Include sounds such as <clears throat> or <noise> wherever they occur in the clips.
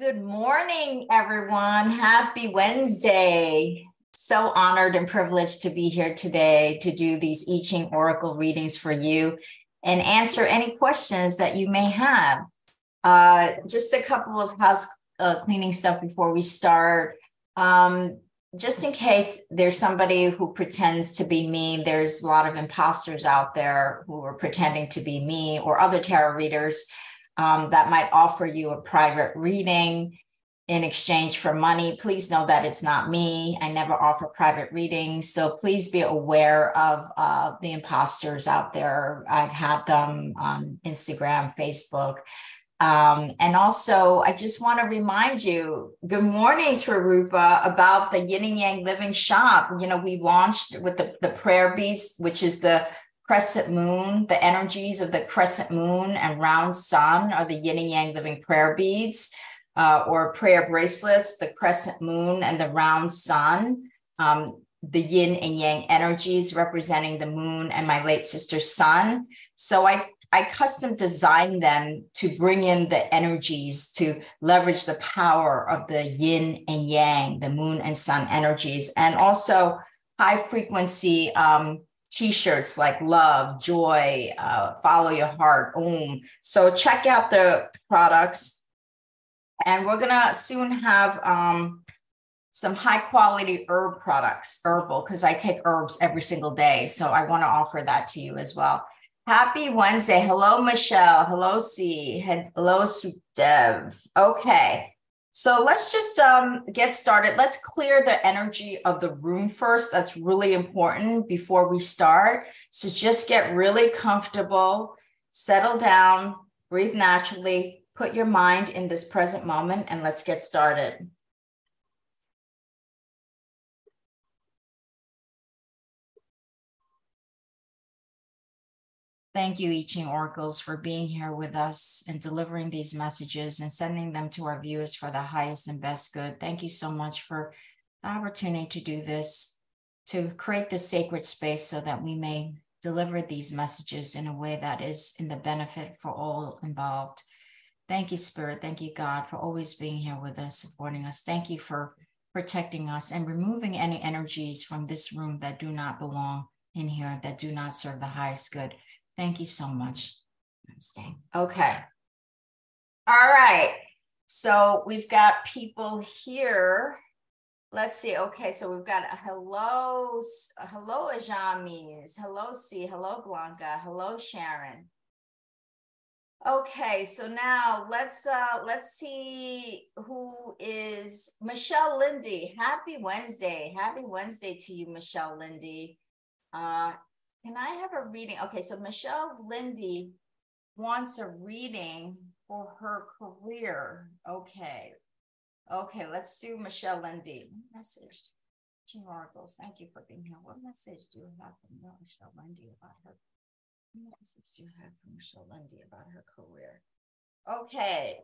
Good morning, everyone. Happy Wednesday. So honored and privileged to be here today to do these I Ching Oracle readings for you and answer any questions that you may have. Uh, just a couple of house uh, cleaning stuff before we start. Um, just in case there's somebody who pretends to be me, there's a lot of imposters out there who are pretending to be me or other tarot readers um, that might offer you a private reading in exchange for money. Please know that it's not me. I never offer private readings. So please be aware of uh, the imposters out there. I've had them on Instagram, Facebook. Um, and also, I just want to remind you, good morning, Swarupa, about the Yin and Yang Living Shop. You know, we launched with the, the prayer beads, which is the crescent moon, the energies of the crescent moon and round sun are the yin and yang living prayer beads uh, or prayer bracelets, the crescent moon and the round sun. Um, the yin and yang energies representing the moon and my late sister's sun. So I I custom designed them to bring in the energies to leverage the power of the yin and yang, the moon and sun energies, and also high frequency um, t-shirts like love joy uh, follow your heart so check out the products. And we're gonna soon have um, some high quality herb products herbal because i take herbs every single day. So i want to offer that to you as well. Happy wednesday. Hello michelle. Hello c. Hello dev. Okay so let's just um, get started. Let's clear the energy of the room first. That's really important before we start. So just get really comfortable, settle down, breathe naturally, put your mind in this present moment, and let's get started. Thank you, I Ching Oracles, for being here with us and delivering these messages and sending them to our viewers for the highest and best good. Thank you so much for the opportunity to do this, to create this sacred space so that we may deliver these messages in a way that is in the benefit for all involved. Thank you, Spirit. Thank you, God, for always being here with us, supporting us. Thank you for protecting us and removing any energies from this room that do not belong in here, that do not serve the highest good. Thank you so much. I'm staying. Okay. All right. So we've got people here. Let's see. Okay, so we've got a hello, a hello, Ajamis. Hello, C. Hello, Blanca. Hello, Sharon. Okay, so now let's uh let's see who is Michelle Lindy. Happy Wednesday. Happy Wednesday to you, Michelle Lindy. Uh can I have a reading? Okay, so Michelle Lindy wants a reading for her career. Okay. Okay, let's do Michelle Lindy. Message. Ching Oracles, thank you for being here. What message do you have from Michelle Lindy about her? What message do you have from Michelle Lindy about her career? Okay.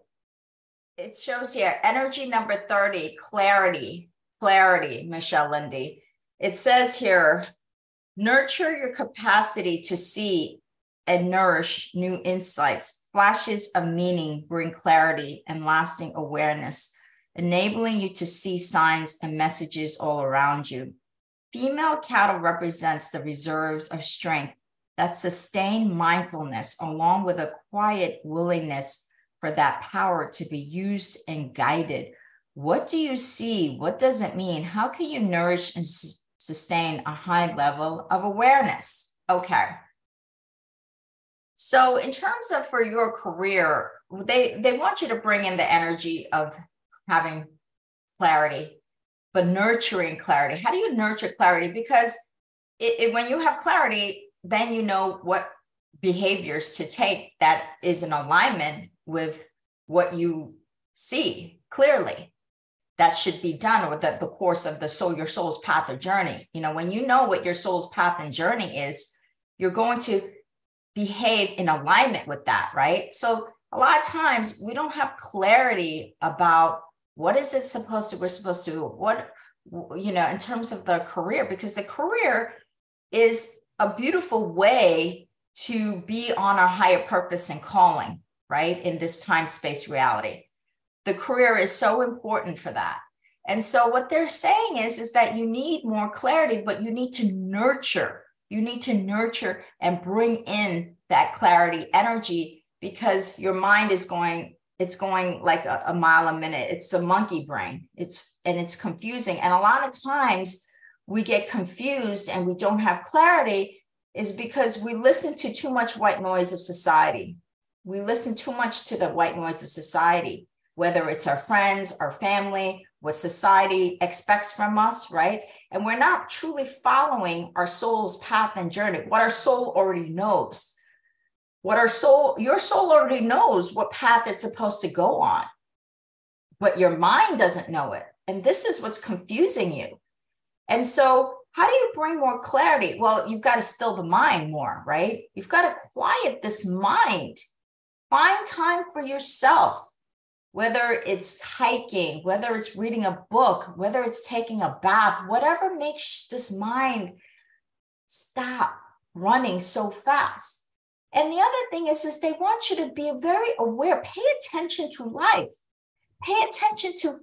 It shows here energy number 30, clarity, clarity, Michelle Lindy. It says here, Nurture your capacity to see and nourish new insights. Flashes of meaning bring clarity and lasting awareness, enabling you to see signs and messages all around you. Female cattle represents the reserves of strength that sustain mindfulness along with a quiet willingness for that power to be used and guided. What do you see? What does it mean? How can you nourish and sustain a high level of awareness. Okay. So in terms of for your career, they they want you to bring in the energy of having clarity, but nurturing clarity. How do you nurture clarity? Because it, it, when you have clarity, then you know what behaviors to take that is in alignment with what you see clearly that should be done or the, the course of the soul, your soul's path or journey. You know, when you know what your soul's path and journey is, you're going to behave in alignment with that, right? So a lot of times we don't have clarity about what is it supposed to, we're supposed to, what, you know, in terms of the career, because the career is a beautiful way to be on our higher purpose and calling, right? In this time space reality the career is so important for that. And so what they're saying is, is that you need more clarity, but you need to nurture. You need to nurture and bring in that clarity energy because your mind is going, it's going like a, a mile a minute. It's a monkey brain. It's and it's confusing. And a lot of times we get confused and we don't have clarity is because we listen to too much white noise of society. We listen too much to the white noise of society, whether it's our friends, our family, what society expects from us, right? And we're not truly following our soul's path and journey, what our soul already knows. What our soul, your soul already knows what path it's supposed to go on, but your mind doesn't know it. And this is what's confusing you. And so, how do you bring more clarity? Well, you've got to still the mind more, right? You've got to quiet this mind. Find time for yourself whether it's hiking, whether it's reading a book, whether it's taking a bath, whatever makes this mind stop running so fast. And the other thing is, is they want you to be very aware, pay attention to life, pay attention to,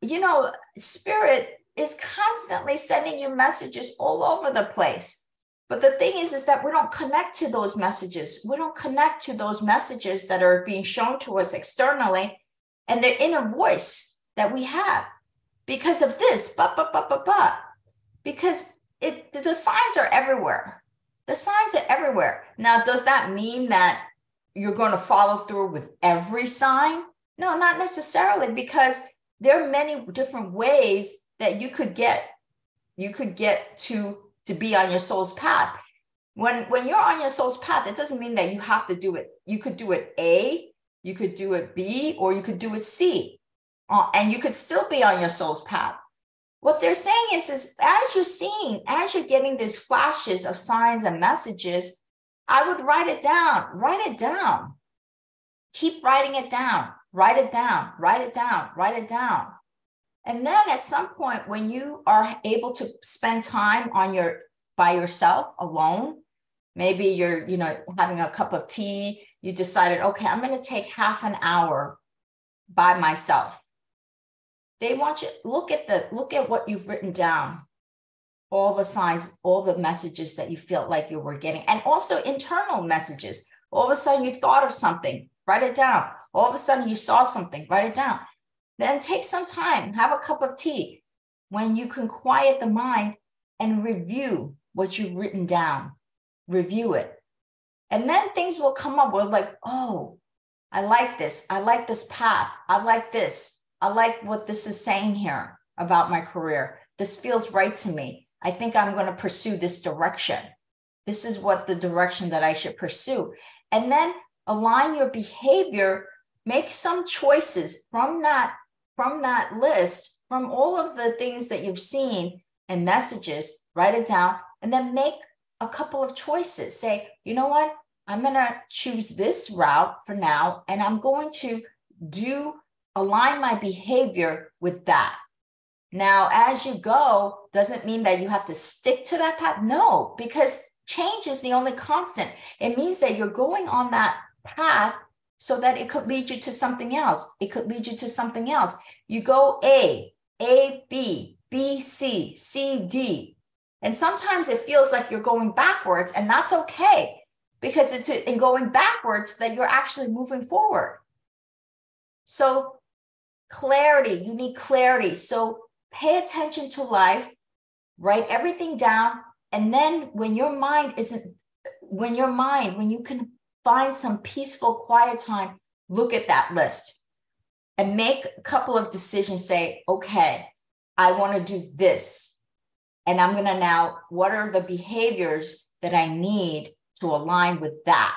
you know, spirit is constantly sending you messages all over the place. But the thing is, is that we don't connect to those messages. We don't connect to those messages that are being shown to us externally and their inner voice that we have because of this, but, but, but, but, but, because it, the signs are everywhere. The signs are everywhere. Now, does that mean that you're going to follow through with every sign? No, not necessarily, because there are many different ways that you could get you could get to to be on your soul's path when when you're on your soul's path it doesn't mean that you have to do it you could do it a you could do it B or you could do it C. Uh, and you could still be on your soul's path. What they're saying is, is as you're seeing, as you're getting these flashes of signs and messages, I would write it down, write it down. Keep writing it down, write it down, write it down, write it down. And then at some point, when you are able to spend time on your by yourself alone, maybe you're, you know, having a cup of tea you decided, okay, I'm going to take half an hour by myself. They want you look at the look at what you've written down, all the signs, all the messages that you felt like you were getting, and also internal messages. All of a sudden you thought of something, write it down. All of a sudden you saw something, write it down. Then take some time, have a cup of tea when you can quiet the mind and review what you've written down. Review it and then things will come up. We're like, oh, I like this. I like this path. I like this. I like what this is saying here about my career. This feels right to me. I think I'm going to pursue this direction. This is what the direction that I should pursue. And then align your behavior, make some choices from that from that list, from all of the things that you've seen and messages, write it down and then make a couple of choices. Say, you know what? I'm going to choose this route for now, and I'm going to do align my behavior with that. Now, as you go, doesn't mean that you have to stick to that path. No, because change is the only constant. It means that you're going on that path so that it could lead you to something else. It could lead you to something else. You go A, A, B, B, C, C, D, and sometimes it feels like you're going backwards, and that's okay because it's in going backwards that you're actually moving forward. So, clarity, you need clarity. So, pay attention to life, write everything down. And then, when your mind isn't, when your mind, when you can find some peaceful, quiet time, look at that list and make a couple of decisions. Say, okay, I want to do this and I'm going to now, what are the behaviors that I need to align with that?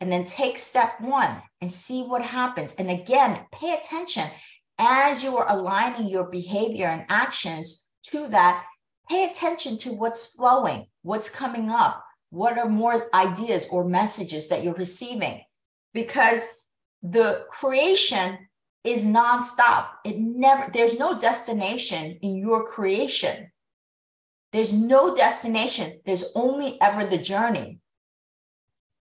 And then take step one and see what happens. And again, pay attention as you are aligning your behavior and actions to that. Pay attention to what's flowing, what's coming up, what are more ideas or messages that you're receiving. Because the creation is nonstop. It never, there's no destination in your creation there's no destination, there's only ever the journey.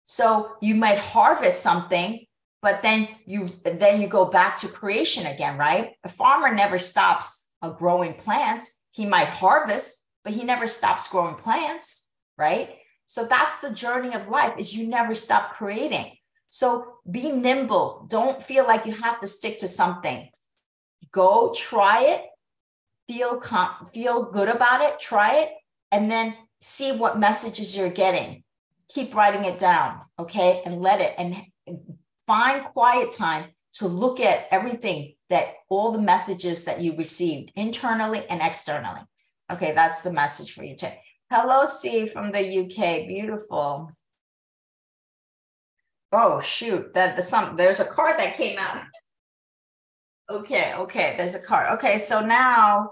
So you might harvest something, but then you then you go back to creation again, right? A farmer never stops growing plants. He might harvest, but he never stops growing plants, right? So that's the journey of life is you never stop creating. So be nimble. Don't feel like you have to stick to something. Go try it. Feel feel good about it. Try it and then see what messages you're getting. Keep writing it down, okay? And let it and find quiet time to look at everything that all the messages that you received internally and externally. Okay, that's the message for you today. Hello, C from the UK. Beautiful. Oh shoot, that the some there's a card that came out. Okay, okay, there's a card. Okay, so now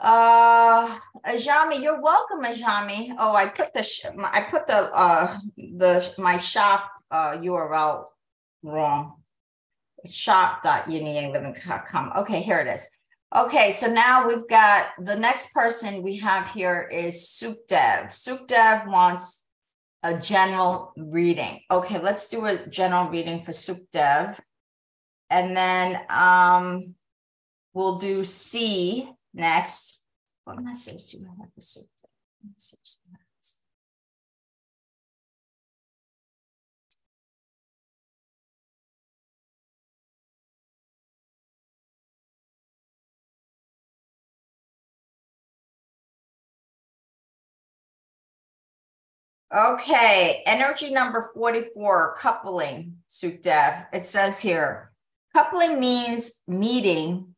uh Ajami, you're welcome, Ajami. Oh, I put the sh- I put the uh the my shop uh URL wrong. Shop.unieliving.com. Okay, here it is. Okay, so now we've got the next person we have here is Sukdev. Sukdev wants a general reading. Okay, let's do a general reading for Sukdev. And then um, we'll do C next. What message do I have to Sukdev? Okay, energy number 44, coupling, Sukdev. It says here, coupling means meeting,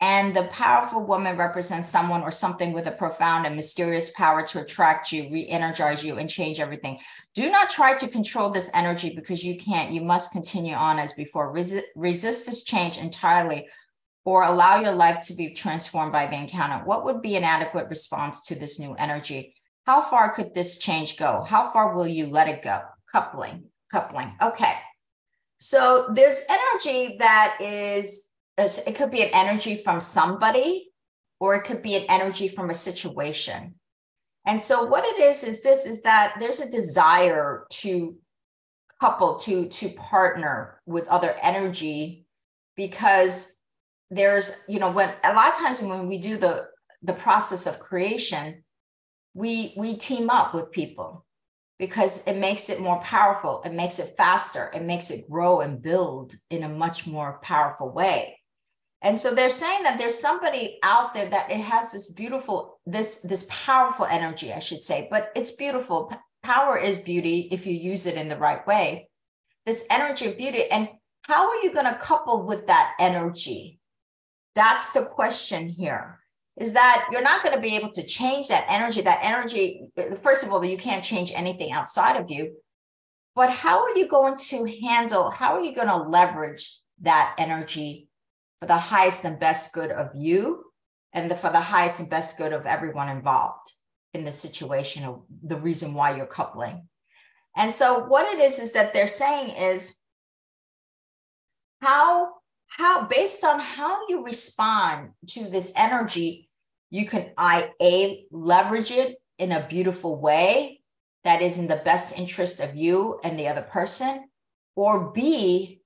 and the powerful woman represents someone or something with a profound and mysterious power to attract you, re energize you, and change everything. Do not try to control this energy because you can't. You must continue on as before. Resi- resist this change entirely or allow your life to be transformed by the encounter. What would be an adequate response to this new energy? How far could this change go? How far will you let it go? Coupling, coupling. Okay. So there's energy that is, it could be an energy from somebody, or it could be an energy from a situation. And so what it is is this is that there's a desire to couple to to partner with other energy because there's you know when a lot of times when we do the the process of creation we we team up with people because it makes it more powerful. It makes it faster. It makes it grow and build in a much more powerful way. And so they're saying that there's somebody out there that it has this beautiful this this powerful energy i should say but it's beautiful. Power is beauty if you use it in the right way. This energy of beauty and how are you going to couple with that energy? That's the question here is that you're not going to be able to change that energy. That energy, first of all, you can't change anything outside of you. But how are you going to handle, how are you going to leverage that energy for the highest and best good of you and the, for the highest and best good of everyone involved in the situation of the reason why you're coupling? And so what it is is that they're saying is how how based on how you respond to this energy you can i a leverage it in a beautiful way that is in the best interest of you and the other person or b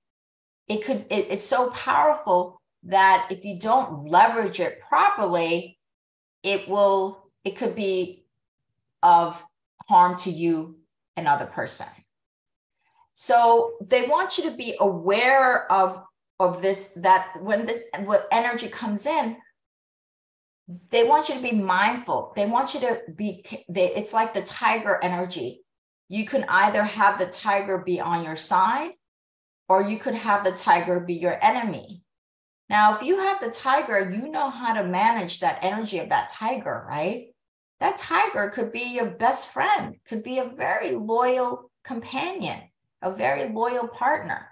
it could it, it's so powerful that if you don't leverage it properly it will it could be of harm to you and other person. So they want you to be aware of of this that when this what energy comes in they want you to be mindful. They want you to be they, it's like the tiger energy. You can either have the tiger be on your side or you could have the tiger be your enemy. Now if you have the tiger you know how to manage that energy of that tiger right? That tiger could be your best friend could be a very loyal companion a very loyal partner.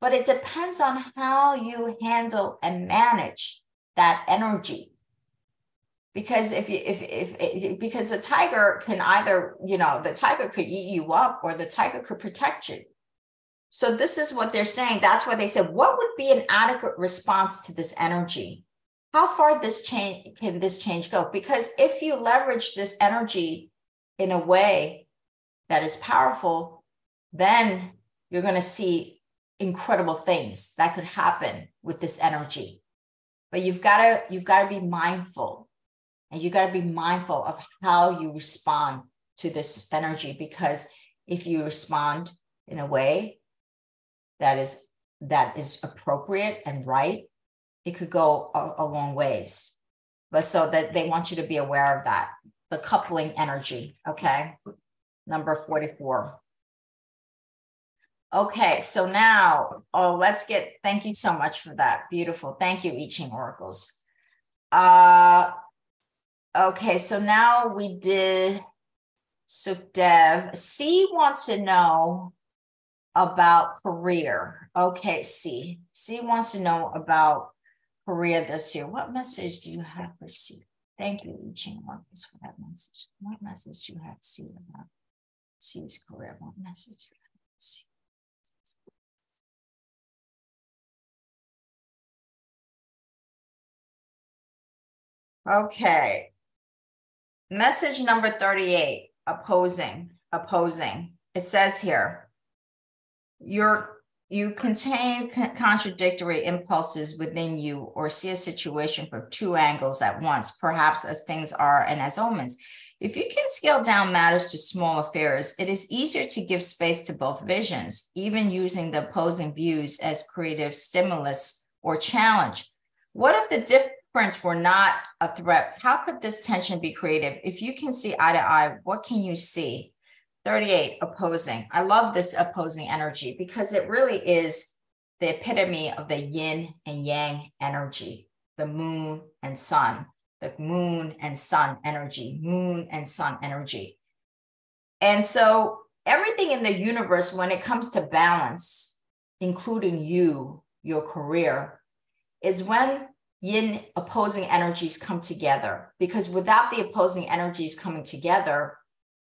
But it depends on how you handle and manage that energy because if you if, if if because the tiger can either you know the tiger could eat you up or the tiger could protect you so this is what they're saying that's why they said what would be an adequate response to this energy how far this change can this change go because if you leverage this energy in a way that is powerful then you're going to see incredible things that could happen with this energy. But you've got to you've got to be mindful. And you got to be mindful of how you respond to this energy because if you respond in a way that is that is appropriate and right, it could go a, a long ways. But so that they want you to be aware of that, the coupling energy. Okay. Number 44. Okay, so now, oh, let's get, thank you so much for that. Beautiful. Thank you, I Ching Oracles. Uh, okay, so now we did Sukdev. C wants to know about career. Okay, C. C wants to know about career this year. What message do you have for C? Thank you, Ching Oracles, for that message. What message do you have C about C's career? What message do you have C? Okay. Message number 38 opposing, opposing. It says here, you're you contain contradictory impulses within you or see a situation from two angles at once, perhaps as things are and as omens. If you can scale down matters to small affairs, it is easier to give space to both visions, even using the opposing views as creative stimulus or challenge. What if the difference were not a threat? How could this tension be creative? If you can see eye to eye, what can you see? 38, opposing. I love this opposing energy because it really is the epitome of the yin and yang energy, the moon and sun, the moon and sun energy, moon and sun energy. And so everything in the universe, when it comes to balance, including you, your career, is when yin opposing energies come together. Because without the opposing energies coming together,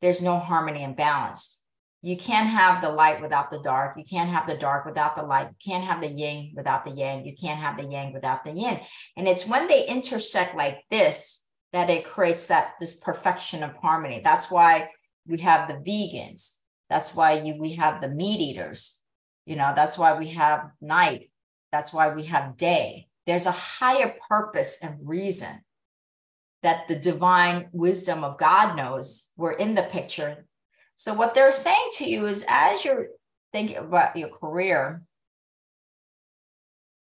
there's no harmony and balance. You can't have the light without the dark. You can't have the dark without the light. You can't have the yin without the yang. You can't have the yang without the yin. And it's when they intersect like this that it creates that this perfection of harmony. That's why we have the vegans. That's why you, we have the meat eaters. You know, that's why we have night. That's why we have day. There's a higher purpose and reason that the divine wisdom of God knows we're in the picture. So, what they're saying to you is as you're thinking about your career,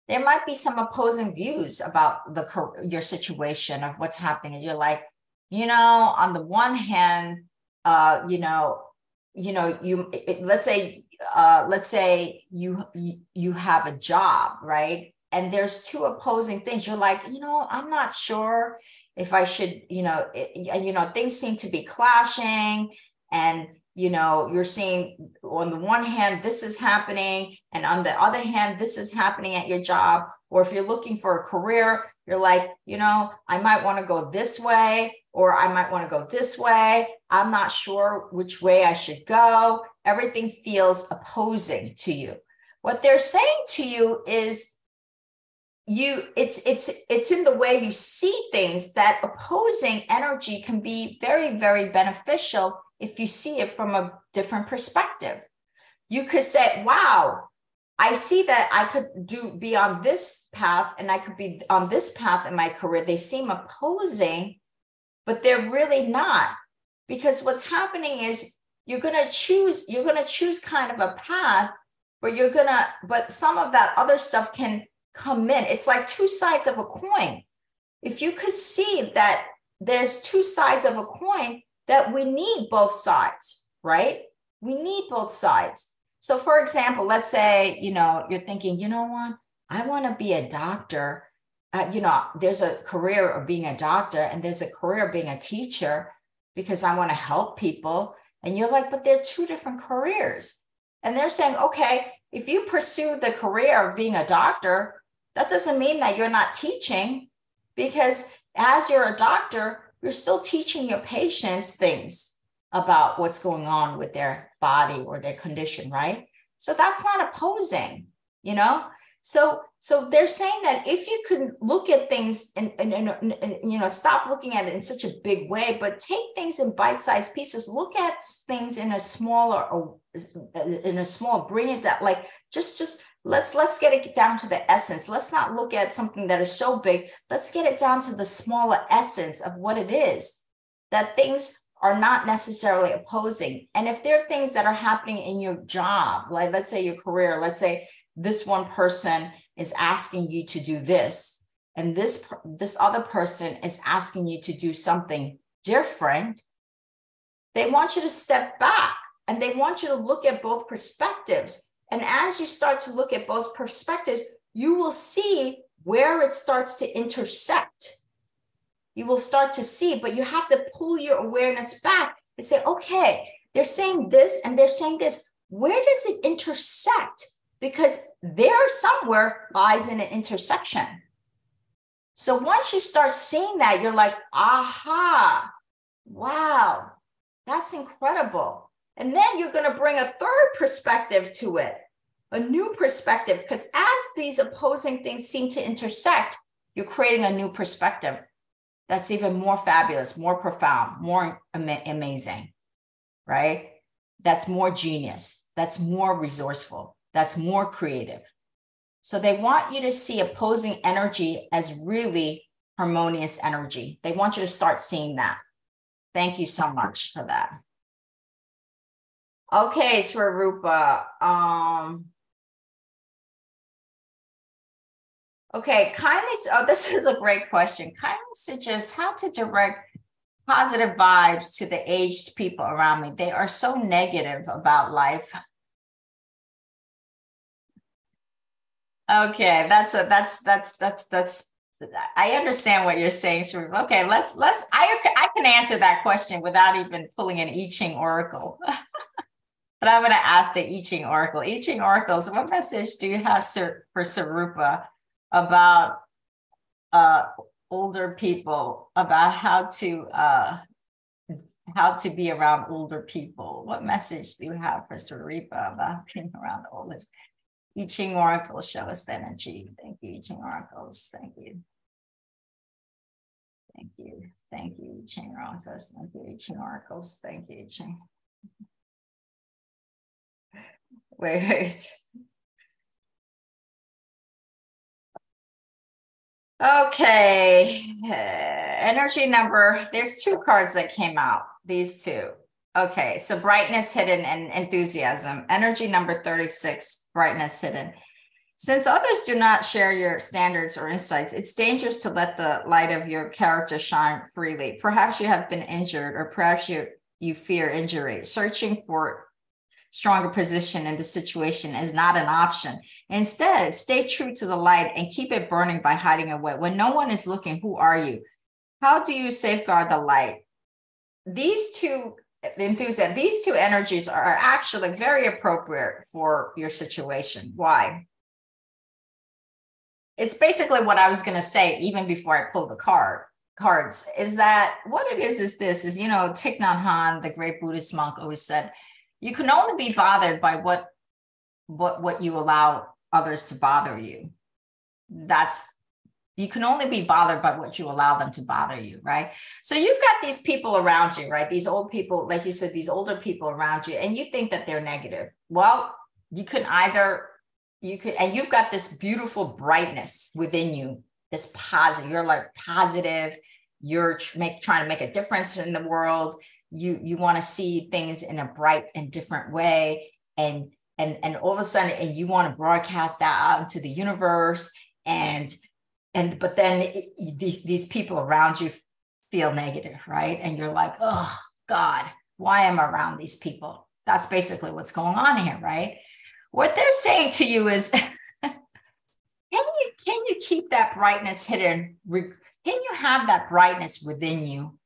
there might be some opposing views about the your situation of what's happening. You're like, you know, on the one hand, uh, you know, you know, you it, let's say, uh, let's say you you have a job, right? And there's two opposing things. You're like, you know, I'm not sure if I should, you know, it, you know, things seem to be clashing and you know you're seeing on the one hand this is happening and on the other hand this is happening at your job. Or if you're looking for a career you're like you know i might want to go this way or i might want to go this way. I'm not sure which way i should go. Everything feels opposing to you. What they're saying to you is you it's it's it's in the way you see things that opposing energy can be very very beneficial if you see it from a different perspective. You could say wow i see that i could do be on this path and i could be on this path in my career. They seem opposing but they're really not because what's happening is you're going to choose you're going to choose kind of a path where you're going to but some of that other stuff can come in. It's like two sides of a coin. If you could see that there's two sides of a coin, that we need both sides, right? We need both sides. So, for example, let's say, you know, you're thinking, you know what? I want to be a doctor. Uh, you know, there's a career of being a doctor and there's a career of being a teacher because I want to help people. And you're like, but they're two different careers. And they're saying, okay, if you pursue the career of being a doctor, that doesn't mean that you're not teaching because as you're a doctor, you're still teaching your patients things about what's going on with their body or their condition, right? So that's not opposing, you know? So, so they're saying that if you can look at things and, and, and, and, you know stop looking at it in such a big way, but take things in bite-sized pieces. Look at things in a smaller, in a small, bring it down. Like just, just let's let's get it down to the essence. Let's not look at something that is so big. Let's get it down to the smaller essence of what it is. That things are not necessarily opposing. And if there are things that are happening in your job, like let's say your career, let's say this one person is asking you to do this and this this other person is asking you to do something different they want you to step back and they want you to look at both perspectives and as you start to look at both perspectives you will see where it starts to intersect you will start to see but you have to pull your awareness back and say okay they're saying this and they're saying this where does it intersect because there somewhere lies in an intersection. So once you start seeing that, you're like, aha, wow, that's incredible. And then you're going to bring a third perspective to it, a new perspective, because as these opposing things seem to intersect, you're creating a new perspective that's even more fabulous, more profound, more am- amazing, right? That's more genius, that's more resourceful that's more creative. So they want you to see opposing energy as really harmonious energy. They want you to start seeing that. Thank you so much for that. Okay, Swarupa. Um, okay, kindly, oh, <laughs> this is a great question. Kindly suggest how to direct positive vibes to the aged people around me. They are so negative about life. Okay, that's a that's that's that's that's I understand what you're saying, Sri. Okay, let's let's I I can answer that question without even pulling an I Ching oracle. <laughs> but I'm going to ask the I Ching oracle. I Ching oracles, what message do you have for Swarupa about uh, older people, about how to uh, how to be around older people? What message do you have for Swarupa about being around oldest? I Ching Oracle, show us the energy. Thank you, I Ching Oracles. Thank you. Thank you. Thank you, I Ching Oracles. Thank you, I Ching Oracles. Thank you, I Ching. Wait, wait. Okay. Uh, energy number, there's two cards that came out, these two. Okay, so brightness hidden and enthusiasm. Energy number 36, brightness hidden. Since others do not share your standards or insights, it's dangerous to let the light of your character shine freely. Perhaps you have been injured, or perhaps you, you fear injury. Searching for stronger position in the situation is not an option. Instead, stay true to the light and keep it burning by hiding away. When no one is looking, who are you? How do you safeguard the light? These two enthusiasm, these two energies are actually very appropriate for your situation. Why? It's basically what I was going to say even before I pull the card cards is that what it is is this is you know Thich Nhat Hanh, the great Buddhist monk, always said you can only be bothered by what what what you allow others to bother you. That's you can only be bothered by what you allow them to bother you, right? So you've got these people around you, right? These old people, like you said, these older people around you, and you think that they're negative. Well, you can either, you could, and you've got this beautiful brightness within you, this positive, you're like positive, you're make, trying to make a difference in the world. You, you want to see things in a bright and different way. And, and, and all of a sudden, and you want to broadcast that out into the universe. And and but then it, these these people around you feel negative right? And you're like oh god why am i around these people? That's basically what's going on here right? What they're saying to you is <laughs> can you can you keep that brightness hidden? Can you have that brightness within you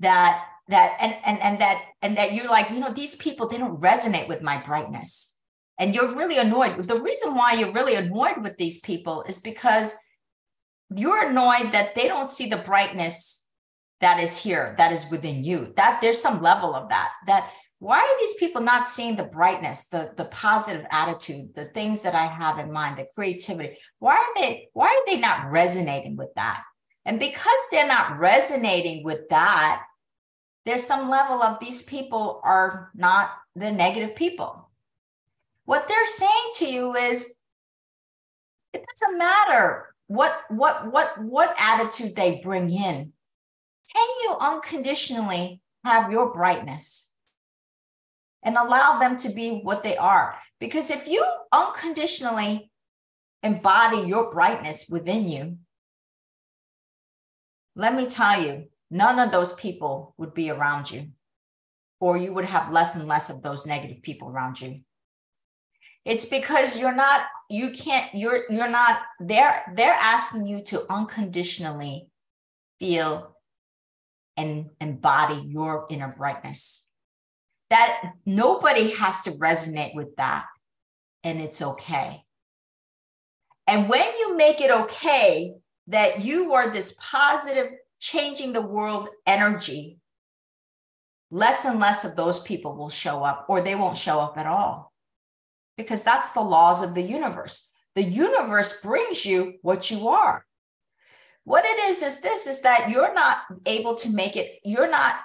that that and and and that and that you're like you know these people they don't resonate with my brightness and you're really annoyed. The reason why you're really annoyed with these people is because you're annoyed that they don't see the brightness that is here, that is within you. That there's some level of that. That why are these people not seeing the brightness the the positive attitude the things that i have in mind the creativity why are they why are they not resonating with that and because they're not resonating with that there's some level of these people are not the negative people what they're saying to you is it doesn't matter what what what what attitude they bring in can you unconditionally have your brightness and allow them to be what they are. Because if you unconditionally embody your brightness within you, let me tell you, none of those people would be around you, or you would have less and less of those negative people around you. It's because you're not, you can't, you're you're not, they're they're asking you to unconditionally feel and embody your inner brightness. That nobody has to resonate with that, and it's okay. And when you make it okay that you are this positive, changing the world energy, less and less of those people will show up, or they won't show up at all. Because that's the laws of the universe. The universe brings you what you are what it is is this is that you're not able to make it you're not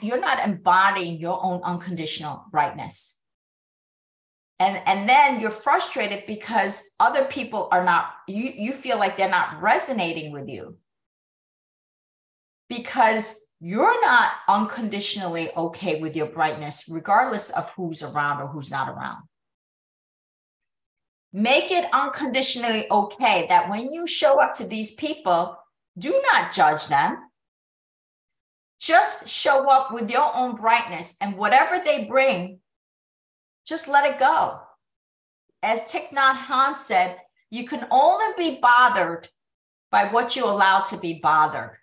you're not embodying your own unconditional brightness and and then you're frustrated because other people are not you you feel like they're not resonating with you because you're not unconditionally okay with your brightness regardless of who's around or who's not around Make it unconditionally okay that when you show up to these people, do not judge them. Just show up with your own brightness and whatever they bring, just let it go. As Thich Nhat Hanh said, you can only be bothered by what you allow to be bothered.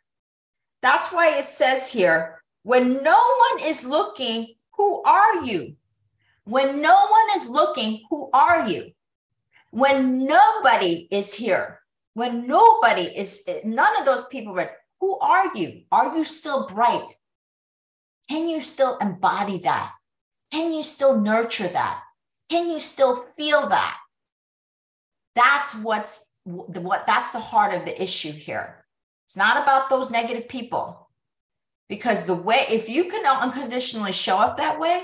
That's why it says here when no one is looking, who are you? When no one is looking, who are you? when nobody is here, when nobody is, none of those people read, who are you? Are you still bright? Can you still embody that? Can you still nurture that? Can you still feel that? That's what's what that's the heart of the issue here. It's not about those negative people. Because the way if you can unconditionally show up that way,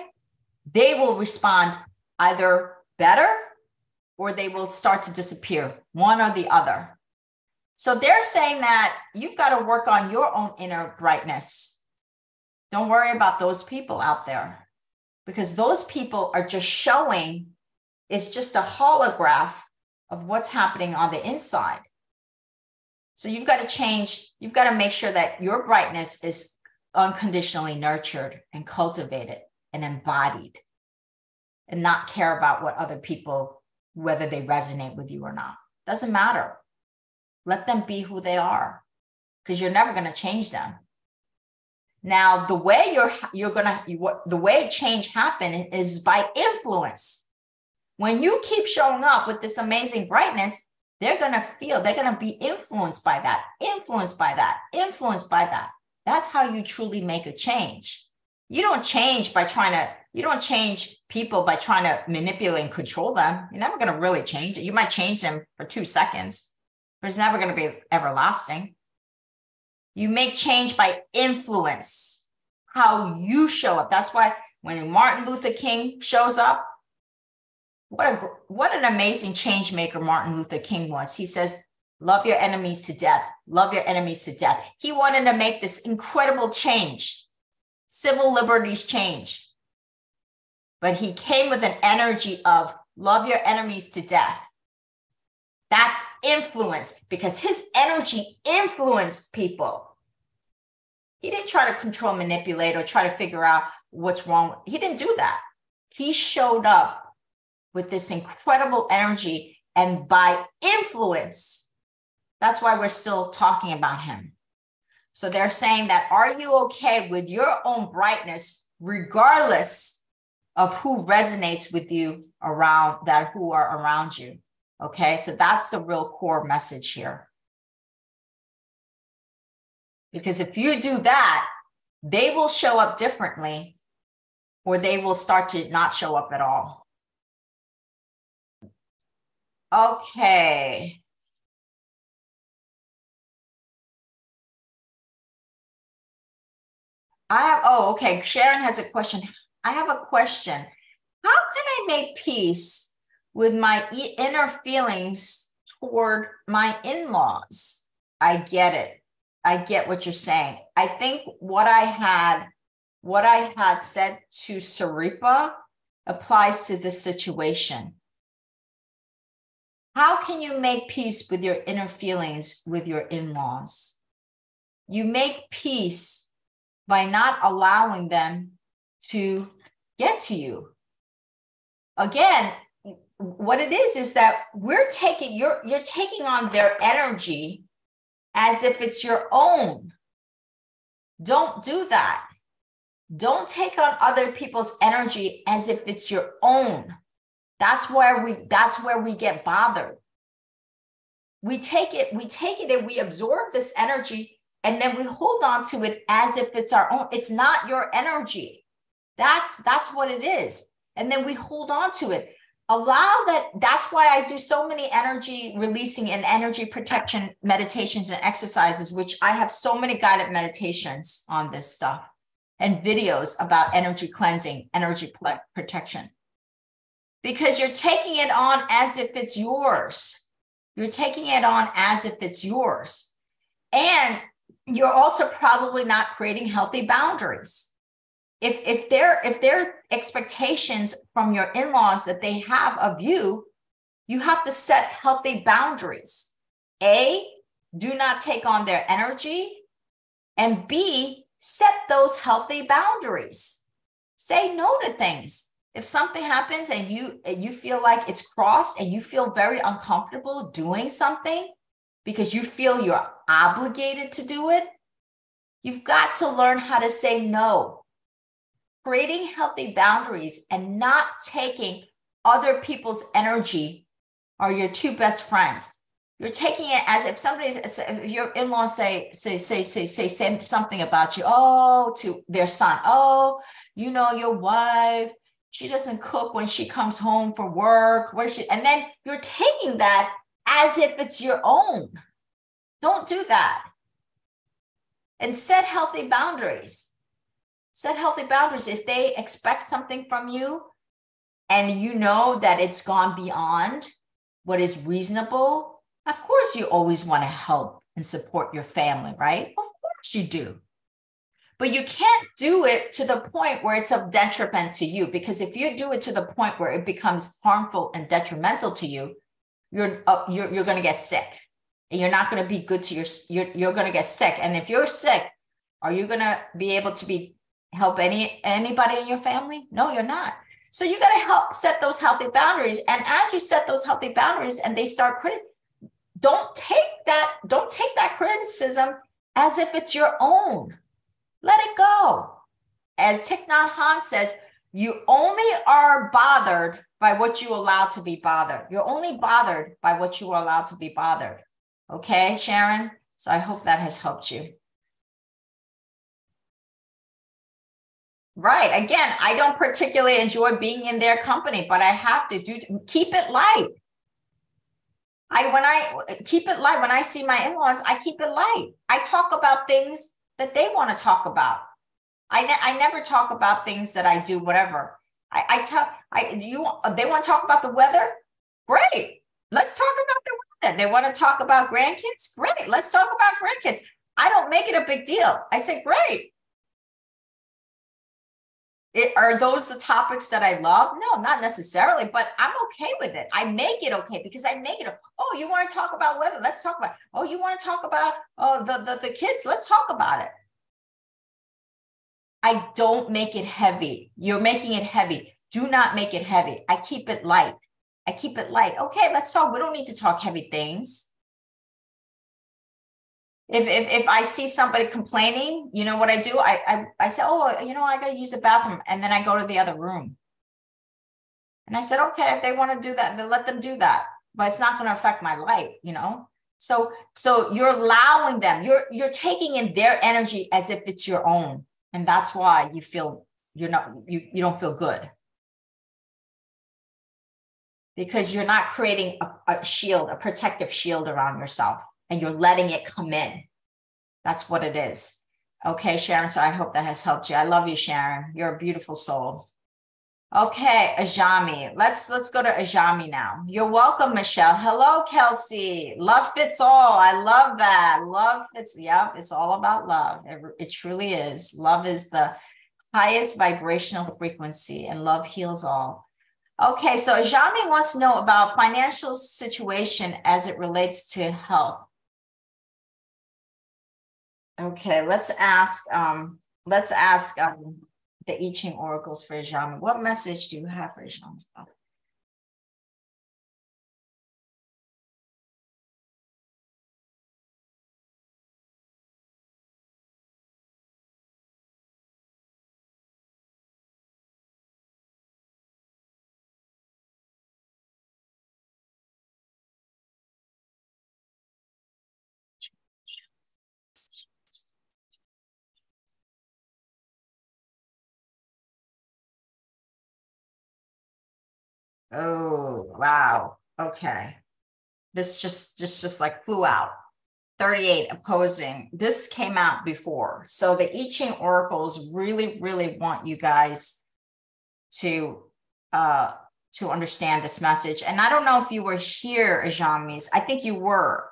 they will respond either better or they will start to disappear, one or the other. So they're saying that you've got to work on your own inner brightness. Don't worry about those people out there because those people are just showing, it's just a holograph of what's happening on the inside. So you've got to change, you've got to make sure that your brightness is unconditionally nurtured and cultivated and embodied and not care about what other people whether they resonate with you or not. Doesn't matter. Let them be who they are because you're never going to change them. Now, the way you're you're gonna you, the way change happen is by influence. When you keep showing up with this amazing brightness, they're gonna feel they're gonna be influenced by that, influenced by that, influenced by that. That's how you truly make a change. You don't change by trying to you don't change people by trying to manipulate and control them. You're never going to really change it. You might change them for two seconds, but it's never going to be everlasting. You make change by influence, how you show up. That's why when Martin Luther King shows up, what a what an amazing change maker Martin Luther King was. He says, "Love your enemies to death. Love your enemies to death." He wanted to make this incredible change, civil liberties change but he came with an energy of love your enemies to death. That's influence because his energy influenced people. He didn't try to control, manipulate, or try to figure out what's wrong. He didn't do that. He showed up with this incredible energy, and by influence, that's why we're still talking about him. So they're saying that are you okay with your own brightness, regardless of who resonates with you around that who are around you. Okay, so that's the real core message here. Because if you do that, they will show up differently or they will start to not show up at all. Okay. I have, oh, okay. Sharon has a question. I have a question. How can I make peace with my inner feelings toward my in laws? I get it. I get what you're saying. I think what I had, what I had said to Swarupa applies to this situation. How can you make peace with your inner feelings with your in laws? You make peace by not allowing them to get to you. Again, what it is is that we're taking you're you're taking on their energy as if it's your own. Don't do that. Don't take on other people's energy as if it's your own. That's where we that's where we get bothered. We take it, we take it and we absorb this energy and then we hold on to it as if it's our own. It's not your energy. That's that's what it is. And then we hold on to it allow that that's why i do so many energy releasing and energy protection meditations and exercises which i have so many guided meditations on this stuff and videos about energy cleansing energy protection because you're taking it on as if it's yours. You're taking it on as if it's yours. And you're also probably not creating healthy boundaries. If if their if their expectations from your in-laws that they have of you you have to set healthy boundaries. A do not take on their energy. And b set those healthy boundaries. Say no to things if something happens and you you feel like it's crossed and you feel very uncomfortable doing something because you feel you're obligated to do it you've got to learn how to say no creating healthy boundaries and not taking other people's energy are your two best friends. You're taking it as if somebody, if your in-law say, say, say, say, say, say something about you, oh, to their son, oh, you know, your wife, she doesn't cook when she comes home for work. Where she, and then you're taking that as if it's your own. Don't do that. And set healthy boundaries set healthy boundaries. If they expect something from you and you know that it's gone beyond what is reasonable, of course, you always want to help and support your family, right? Of course, you do. But you can't do it to the point where it's of detriment to you. Because if you do it to the point where it becomes harmful and detrimental to you, you're uh, you're, you're going to get sick. And you're not going to be good to your you're, you're going to get sick. And if you're sick, are you going to be able to be help any anybody in your family? No, you're not. So you got to help set those healthy boundaries. And as you set those healthy boundaries and they start critic, don't take that, don't take that criticism as if it's your own. Let it go. As Thich Nhat Hanh says, you only are bothered by what you allow to be bothered. You're only bothered by what you allow to be bothered. Okay, Sharon? So I hope that has helped you. Right. Again, I don't particularly enjoy being in their company, but I have to do keep it light. I when I keep it light, when I see my in-laws, I keep it light. I talk about things that they want to talk about. I, ne- I never talk about things that I do, whatever. I, I tell I you they want to talk about the weather? Great. Let's talk about the weather. They want to talk about grandkids? Great. Let's talk about grandkids. I don't make it a big deal. I say, great. It, are those the topics that I love? No, not necessarily, but I'm okay with it. I make it okay because I make it. Oh, you want to talk about weather? Let's talk about. Oh, you want to talk about oh the, the the kids? Let's talk about it. I don't make it heavy. You're making it heavy. Do not make it heavy. I keep it light. I keep it light. Okay, let's talk. We don't need to talk heavy things if, if if I see somebody complaining, you know what I do? I I, I say, oh, you know, I got to use the bathroom, and then I go to the other room. And I said, okay, if they want to do that, then let them do that. But it's not going to affect my life, you know. So so you're allowing them. You're you're taking in their energy as if it's your own, and that's why you feel you're not you, you don't feel good because you're not creating a, a shield a protective shield around yourself and you're letting it come in that's what it is okay sharon so i hope that has helped you i love you sharon you're a beautiful soul Okay, Ajami. Let's let's go to Ajami now. You're welcome, Michelle. Hello, Kelsey. Love fits all. I love that. Love fits. Yep, it's all about love. It, it truly is. Love is the highest vibrational frequency, and love heals all. Okay, so Ajami wants to know about financial situation as it relates to health. Okay, let's ask. Um, let's ask. Um, the I Ching oracles for Ajami. What message do you have for Ajami? Oh, wow. Okay. This just just just like flew out. 38 opposing. This came out before. So the I Ching oracles really, really want you guys to uh to understand this message. And I don't know if you were here, Ajamis. I think you were.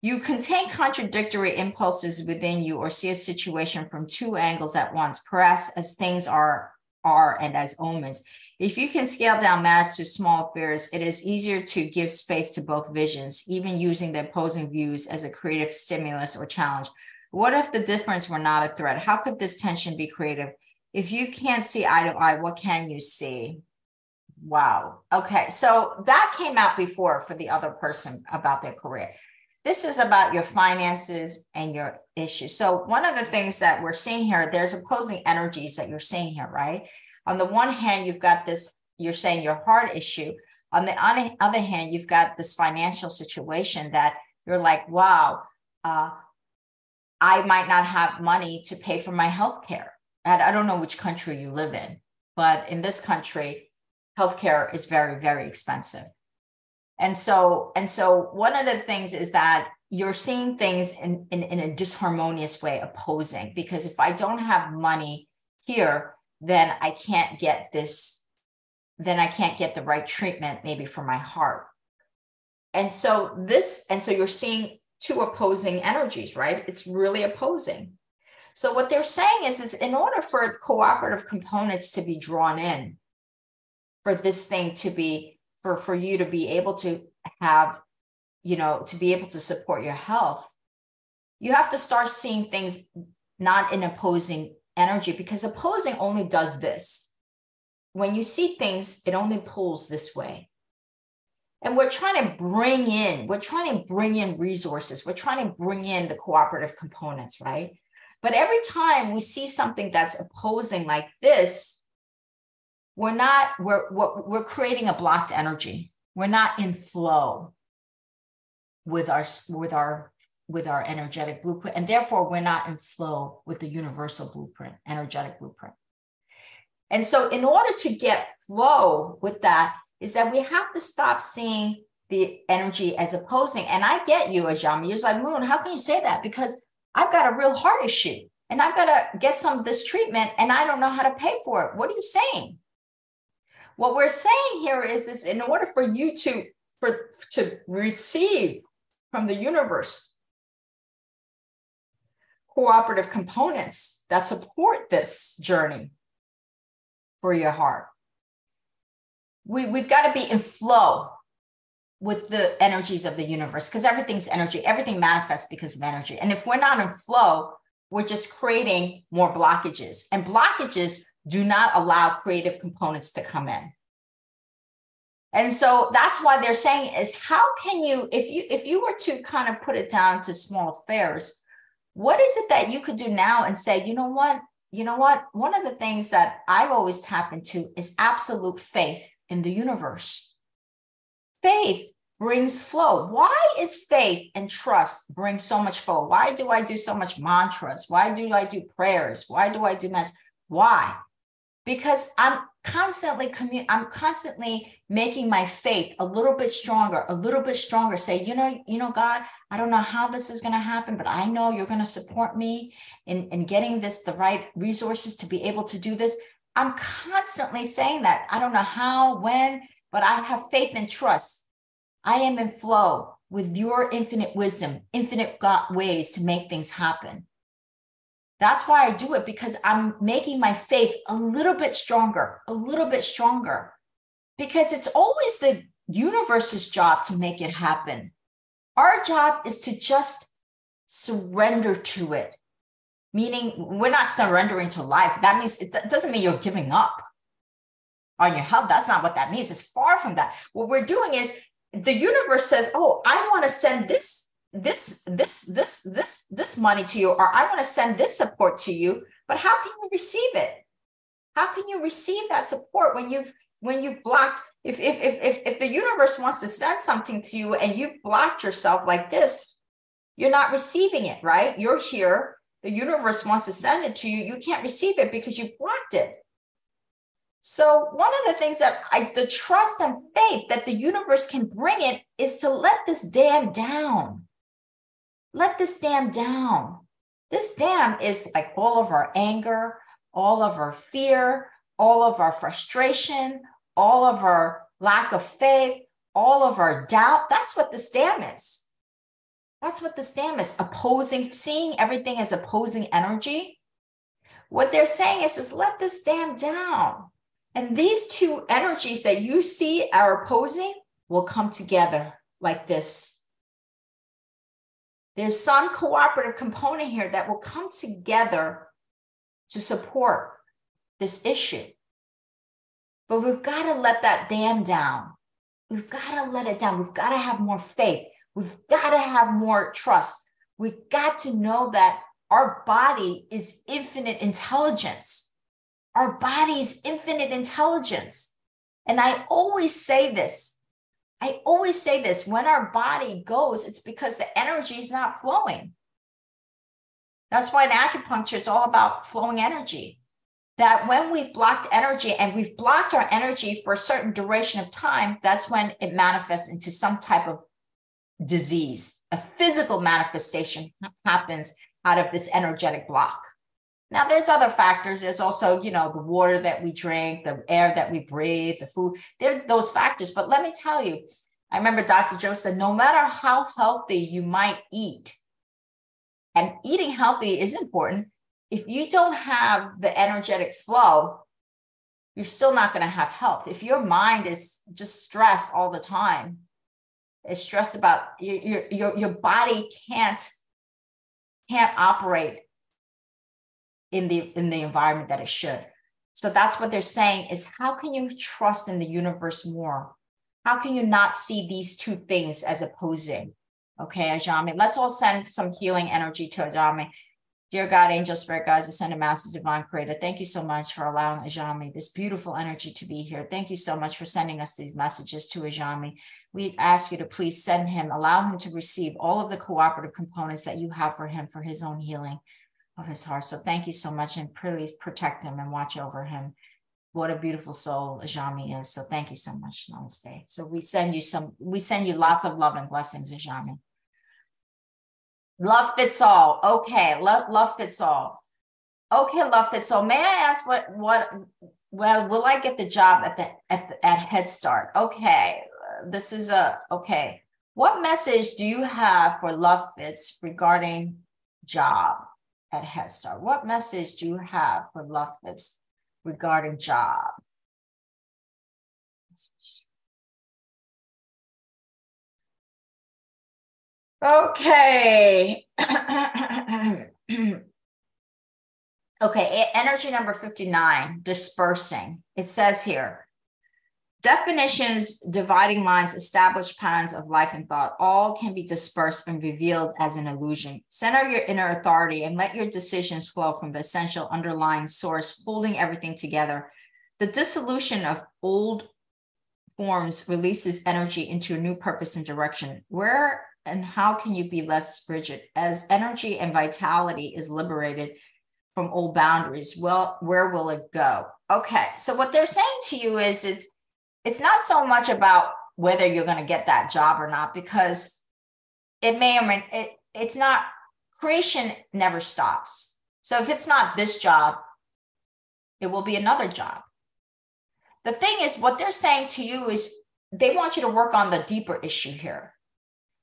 You contain contradictory impulses within you or see a situation from two angles at once, perhaps as things are are and as omens. If you can scale down matters to small affairs, it is easier to give space to both visions, even using the opposing views as a creative stimulus or challenge. What if the difference were not a threat? How could this tension be creative? If you can't see eye to eye, what can you see? Wow. Okay. So that came out before for the other person about their career. This is about your finances and your issues. So, one of the things that we're seeing here, there's opposing energies that you're seeing here, right? on the one hand, you've got this, you're saying your heart issue. On the other hand, you've got this financial situation that you're like, wow, uh, I might not have money to pay for my health care. And I don't know which country you live in, but in this country, healthcare is very, very expensive. And so, and so one of the things is that you're seeing things in, in, in a disharmonious way opposing, because if I don't have money here, then I can't get this, then I can't get the right treatment maybe for my heart. And so this, and so you're seeing two opposing energies, right? It's really opposing. So what they're saying is, is in order for cooperative components to be drawn in, for this thing to be, for, for you to be able to have, you know, to be able to support your health, you have to start seeing things not in opposing energy because opposing only does this. When you see things, it only pulls this way. And we're trying to bring in, we're trying to bring in resources. We're trying to bring in the cooperative components, right? But every time we see something that's opposing like this, we're not, we're, we're, creating a blocked energy. We're not in flow with our, with our with our energetic blueprint. And therefore, we're not in flow with the universal blueprint, energetic blueprint. And so, in order to get flow with that, is that we have to stop seeing the energy as opposing. And I get you, Ajami. You're like, Moon, how can you say that? Because I've got a real heart issue and I've got to get some of this treatment and I don't know how to pay for it. What are you saying? What we're saying here is, is in order for you to for to receive from the universe cooperative components that support this journey for your heart. We, we've got to be in flow with the energies of the universe because everything's energy, everything manifests because of energy. And if we're not in flow, we're just creating more blockages. And blockages do not allow creative components to come in. And so that's why they're saying is how can you if you if you were to kind of put it down to small affairs, what is it that you could do now and say, you know what? You know what? One of the things that I've always tapped into is absolute faith in the universe. Faith brings flow. Why is faith and trust bring so much flow? Why do I do so much mantras? Why do I do prayers? Why do I do meds? Why? Because I'm constantly commu- I'm constantly making my faith a little bit stronger, a little bit stronger. Say, you know, you know, God, I don't know how this is going to happen, but I know you're going to support me in, in getting this the right resources to be able to do this. I'm constantly saying that. I don't know how, when, but I have faith and trust. I am in flow with your infinite wisdom, infinite God ways to make things happen. That's why I do it because I'm making my faith a little bit stronger, a little bit stronger, because it's always the universe's job to make it happen. Our job is to just surrender to it, meaning we're not surrendering to life. That means it doesn't mean you're giving up on your health. That's not what that means. It's far from that. What we're doing is the universe says, Oh, I want to send this this this this this this money to you or i want to send this support to you but how can you receive it? How can you receive that support when you've when you've blocked if if if if the universe wants to send something to you and you've blocked yourself like this you're not receiving it right? You're here the universe wants to send it to you you can't receive it because you blocked it. So one of the things that I the trust and faith that the universe can bring it is to let this dam down let this dam down. This dam is like all of our anger, all of our fear, all of our frustration, all of our lack of faith, all of our doubt. That's what this dam is. That's what this dam is opposing, seeing everything as opposing energy. What they're saying is, is let this dam down. And these two energies that you see are opposing will come together like this there's some cooperative component here that will come together to support this issue. But we've got to let that dam down. We've got to let it down. We've got to have more faith. We've got to have more trust. We've got to know that our body is infinite intelligence. Our body is infinite intelligence. And I always say this I always say this when our body goes, it's because the energy is not flowing. That's why in acupuncture, it's all about flowing energy. That when we've blocked energy and we've blocked our energy for a certain duration of time, that's when it manifests into some type of disease. A physical manifestation happens out of this energetic block. Now, there's other factors. There's also, you know, the water that we drink, the air that we breathe, the food. There are those factors. But let me tell you, I remember Dr. Joe said, no matter how healthy you might eat, and eating healthy is important, if you don't have the energetic flow, you're still not going to have health. If your mind is just stressed all the time, it's stressed about your your your body can't can't operate in the in the environment that it should. So that's what they're saying is how can you trust in the universe more? How can you not see these two things as opposing? Okay ajami let's all send some healing energy to ajami. Dear god angel spirit guides ascended masters divine creator thank you so much for allowing ajami this beautiful energy to be here. Thank you so much for sending us these messages to ajami. We ask you to please send him allow him to receive all of the cooperative components that you have for him for his own healing of his heart. So thank you so much and please protect him and watch over him. What a beautiful soul Ajami is. So thank you so much. Namaste. So we send you some, we send you lots of love and blessings, Ajami. Love fits all. Okay. Love, love fits all. Okay, love fits all. May I ask what what well will I get the job at the at at Head Start? Okay. This is a okay. What message do you have for Love Fits regarding job? At Head Start. What message do you have for Love Fits regarding job? Okay. <clears throat> okay, energy number 59, dispersing. It says here, Definitions, dividing lines, established patterns of life and thought, all can be dispersed and revealed as an illusion. Center your inner authority and let your decisions flow from the essential underlying source, holding everything together. The dissolution of old forms releases energy into a new purpose and direction. Where and how can you be less rigid? As energy and vitality is liberated, from old boundaries? Well, where will it go? Okay. So what they're saying to you is it's it's not so much about whether you're going to get that job or not, because it may or may it, it's not creation never stops. So if it's not this job, it will be another job. The thing is, what they're saying to you is they want you to work on the deeper issue here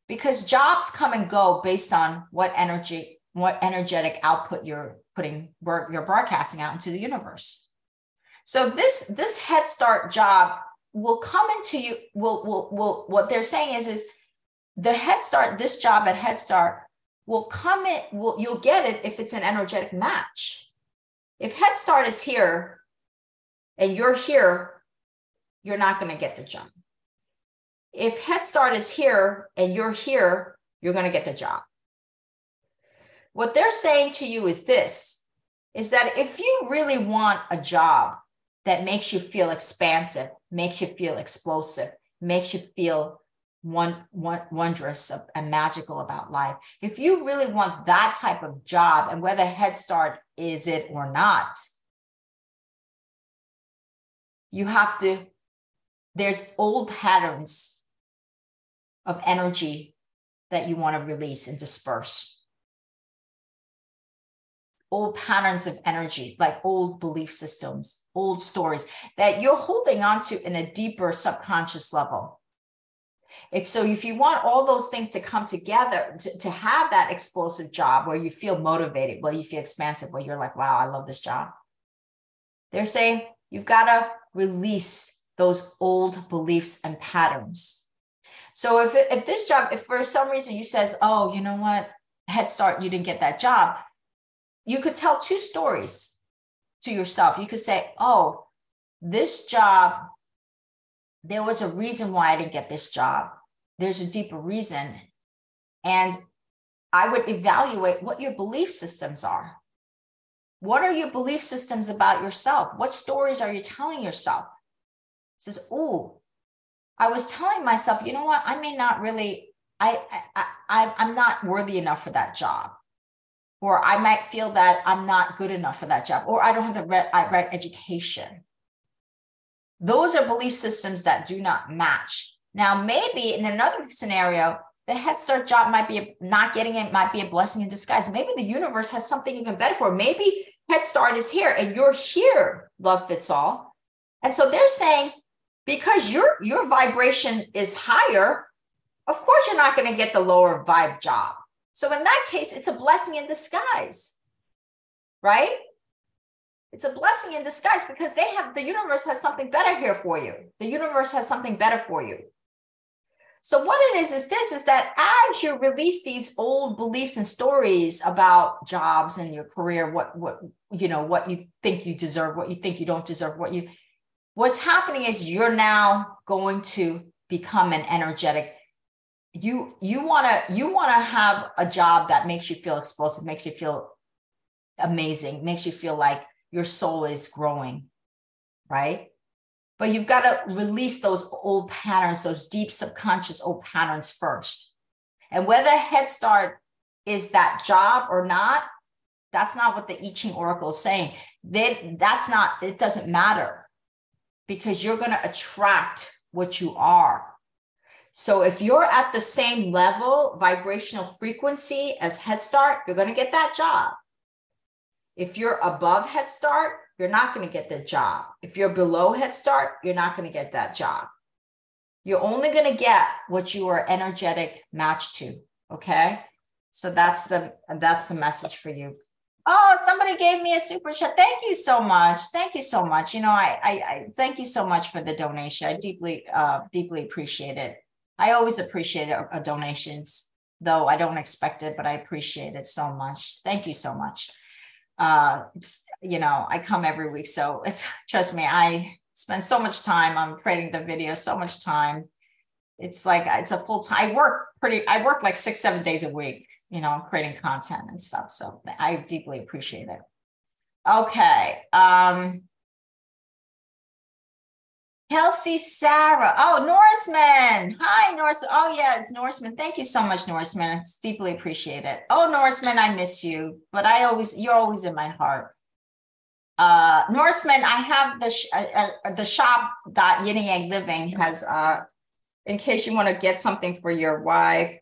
because jobs come and go based on what energy, what energetic output you're putting, you're broadcasting out into the universe. So this, this Head Start job will come into you, will, will, will, what they're saying is, is the Head Start, this job at Head Start will come in, will, you'll get it if it's an energetic match. If Head Start is here and you're here, you're not going to get the job. If Head Start is here and you're here, you're going to get the job. What they're saying to you is this is that if you really want a job that makes you feel expansive, makes you feel explosive, makes you feel wondrous and magical about life. If you really want that type of job, and whether Head Start is it or not, you have to, there's old patterns of energy that you want to release and disperse. Old patterns of energy, like old belief systems, old stories that you're holding on to in a deeper subconscious level if so, if you want all those things to come together to, to have that explosive job where you feel motivated, where you feel expansive, where you're like, wow, I love this job. They're saying you've got to release those old beliefs and patterns. So if, if this job, if for some reason you says, oh, you know what, Head Start, you didn't get that job, you could tell two stories to yourself. You could say, oh, this job there was a reason why I didn't get this job. There's a deeper reason. And I would evaluate what your belief systems are. What are your belief systems about yourself? What stories are you telling yourself? It says, oh, I was telling myself, you know what? I may not really, I, I, I, I'm not worthy enough for that job. Or I might feel that I'm not good enough for that job, or I don't have the right, right education those are belief systems that do not match. Now, maybe in another scenario, the Head Start job might be not getting it, might be a blessing in disguise. Maybe the universe has something even better for. It. Maybe Head Start is here and you're here, love fits all. And so they're saying, because your your vibration is higher, of course you're not going to get the lower vibe job. So in that case, it's a blessing in disguise, right? It's a blessing in disguise because they have the universe has something better here for you. The universe has something better for you. So what it is is this is that as you release these old beliefs and stories about jobs and your career, what what you know, what you think you deserve, what you think you don't deserve, what you what's happening is you're now going to become an energetic you you want to you want to have a job that makes you feel explosive makes you feel amazing makes you feel like your soul is growing, right? But you've got to release those old patterns, those deep subconscious old patterns first. And whether Head Start is that job or not, that's not what the I Ching Oracle is saying. That, that's not, it doesn't matter because you're going to attract what you are. So if you're at the same level, vibrational frequency as Head Start, you're going to get that job. If you're above Head Start, you're not going to get the job. If you're below Head Start, you're not going to get that job. You're only going to get what you are energetic matched to. Okay. So that's the that's the message for you. Oh, somebody gave me a super chat. Thank you so much. Thank you so much. You know, I I, I thank you so much for the donation. I deeply uh deeply appreciate it. I always appreciate a, a donations, though I don't expect it, but I appreciate it so much. Thank you so much uh, you know, I come every week. So if, <laughs> trust me, I spend so much time on creating the video, so much time. It's like, it's a full time, I work pretty, I work like six, seven days a week, you know, creating content and stuff. So I deeply appreciate it. Okay. Um, Kelsey Sarah. Oh, Norseman. Hi, Norse. Oh, yeah, it's Norseman. Thank you so much, Norseman. It's deeply appreciated. Oh, Norseman, I miss you, but I always, you're always in my heart. Uh, Norseman, I have the sh- uh, uh, the shop dot yin and yang living has uh, in case you want to get something for your wife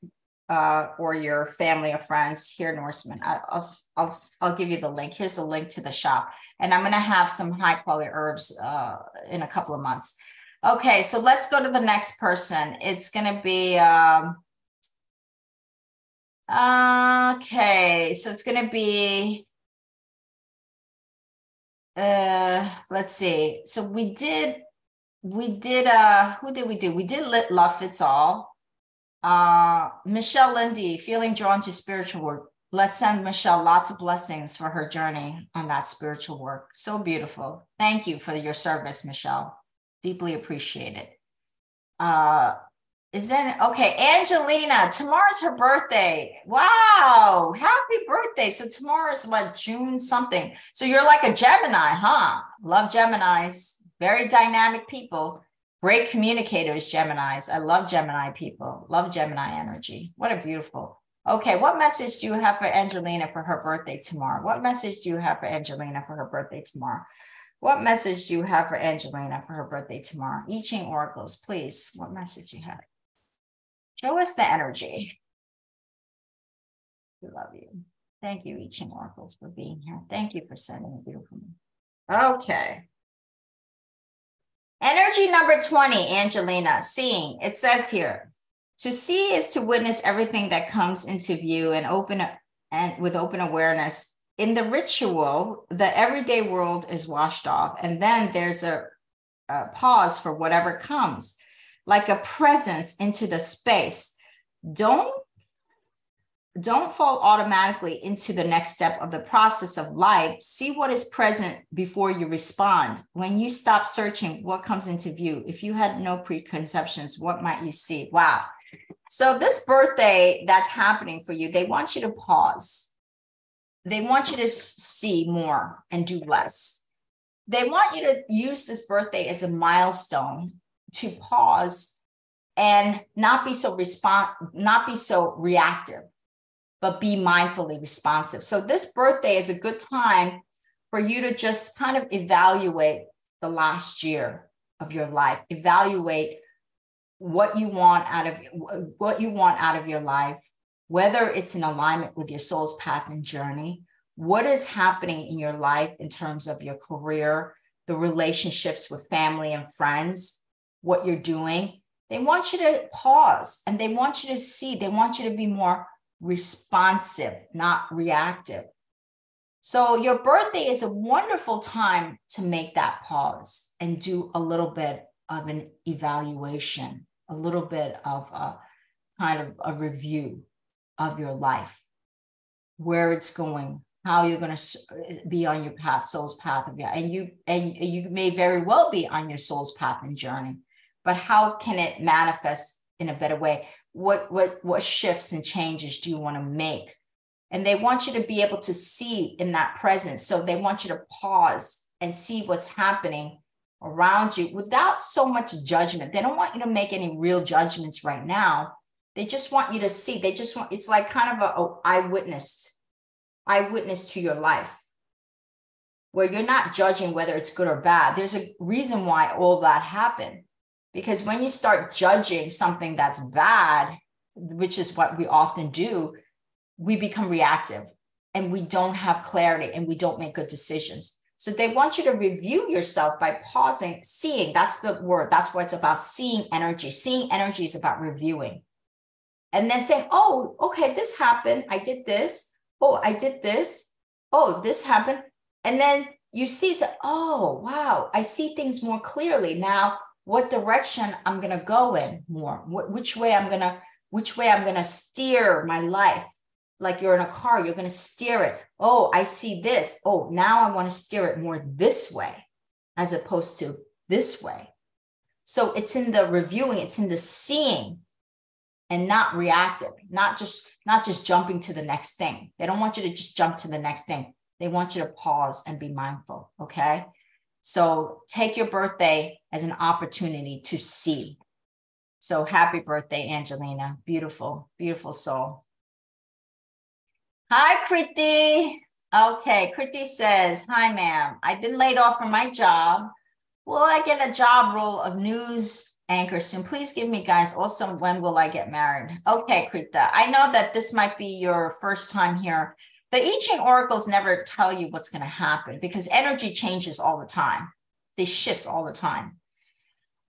uh, or your family or friends here, Norseman. I, will I'll I'll give you the link. Here's the link to the shop and I'm going to have some high quality herbs uh, in a couple of months. Okay, so let's go to the next person. It's going to be, um, okay, so it's going to be, uh, let's see. So we did, we did, uh, who did we do? We did Lit Love Fits All. Uh, Michelle Lindy, feeling drawn to spiritual work. Let's send Michelle lots of blessings for her journey on that spiritual work. So beautiful. Thank you for your service, Michelle. Deeply appreciated. Uh, is then okay, Angelina, tomorrow's her birthday. Wow, happy birthday. So tomorrow's what June something. So you're like a Gemini, huh? Love Geminis, very dynamic people, great communicators, Geminis. I love Gemini people, love Gemini energy. What a beautiful Okay, what message do you have for Angelina for her birthday tomorrow? What message do you have for Angelina for her birthday tomorrow? What message do you have for Angelina for her birthday tomorrow? I Ching Oracles, please. What message you have? Show us the energy. We love you. Thank you, I Ching Oracles, for being here. Thank you for sending a beautiful. Okay. Energy number 20, Angelina, seeing. It says here, to see is to witness everything that comes into view and open and with open awareness. In the ritual, the everyday world is washed off, and then there's a, a pause for whatever comes, like a presence into the space. Don't don't fall automatically into the next step of the process of life. See what is present before you respond. When you stop searching, what comes into view? If you had no preconceptions, what might you see? Wow. So, this birthday that's happening for you, they want you to pause. They want you to see more and do less. They want you to use this birthday as a milestone to pause and not be so respond not be so reactive but be mindfully responsive. So this birthday is a good time for you to just kind of evaluate the last year of your life. Evaluate what you want out of what you want out of your life whether it's in alignment with your soul's path and journey what is happening in your life in terms of your career the relationships with family and friends what you're doing. They want you to pause and they want you to see they want you to be more responsive not reactive so your birthday is a wonderful time to make that pause and do a little bit of an evaluation a little bit of a kind of a review of your life, where it's going, how you're going to be on your path, soul's path of your, and you and you may very well be on your soul's path and journey, but how can it manifest in a better way? What what what shifts and changes do you want to make? And they want you to be able to see in that presence. So they want you to pause and see what's happening around you without so much judgment. They don't want you to make any real judgments right now. They just want you to see. They just want it's like kind of a, a eyewitness, eyewitness to your life, where you're not judging whether it's good or bad. There's a reason why all that happened. Because when you start judging something that's bad, which is what we often do, we become reactive and we don't have clarity and we don't make good decisions. So they want you to review yourself by pausing, seeing. That's the word. That's what it's about. Seeing energy. Seeing energy is about reviewing. And then saying, oh, okay, this happened. I did this. Oh, I did this. Oh, this happened. And then you see, so, oh, wow, I see things more clearly now. What direction I'm going to go in more? which way I'm going to, which way I'm going to steer my life? like you're in a car, you're going to steer it. Oh, I see this. Oh, now I want to steer it more this way as opposed to this way. So it's in the reviewing, it's in the seeing and not reactive, not just not just jumping to the next thing. They don't want you to just jump to the next thing. They want you to pause and be mindful, okay? So take your birthday as an opportunity to see. So happy birthday, Angelina. Beautiful, beautiful soul. Hi, Kriti. Okay, Kriti says, Hi, ma'am. I've been laid off from my job. Will I get a job role of news anchor soon? Please give me, guys. Also, when will I get married? Okay, Kriti. I know that this might be your first time here the I Ching oracles never tell you what's going to happen because energy changes all the time. They shifts all the time.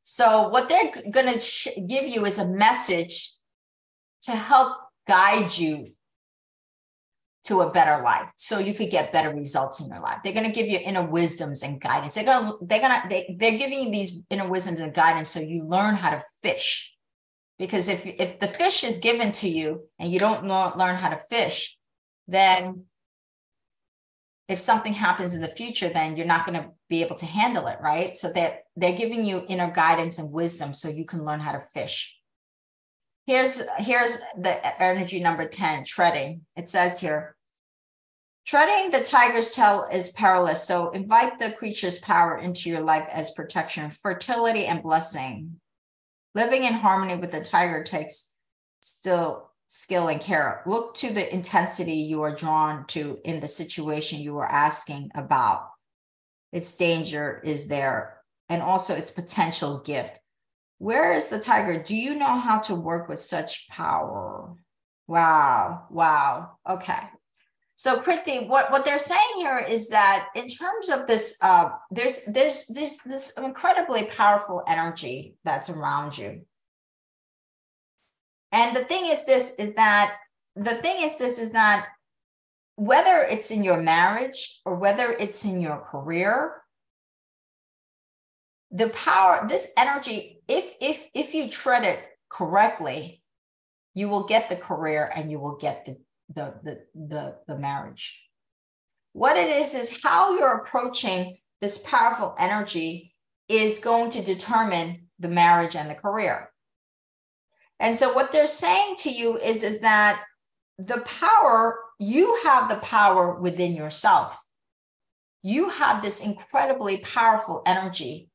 So what they're going to sh- give you is a message to help guide you to a better life so you could get better results in your life they're going to give you inner wisdoms and guidance they're going to they're going to they, they're giving you these inner wisdoms and guidance so you learn how to fish because if if the fish is given to you and you don't know, learn how to fish then if something happens in the future, then you're not going to be able to handle it, right? So that they're giving you inner guidance and wisdom so you can learn how to fish. Here's here's the energy number 10, treading. It says here, treading the tiger's tail is perilous. So invite the creature's power into your life as protection, fertility, and blessing. Living in harmony with the tiger takes still skill and care. Look to the intensity you are drawn to in the situation you are asking about. Its danger is there, and also its potential gift. Where is the tiger? Do you know how to work with such power? Wow, wow. Okay. So, Kriti, what, what they're saying here is that in terms of this, uh, there's there's this this incredibly powerful energy that's around you and the thing is this is that the thing is this is that whether it's in your marriage or whether it's in your career, the power, this energy, if if if you tread it correctly, you will get the career and you will get the the the the, the marriage. What it is is how you're approaching this powerful energy is going to determine the marriage and the career. And so what they're saying to you is, is that the power, you have the power within yourself. You have this incredibly powerful energy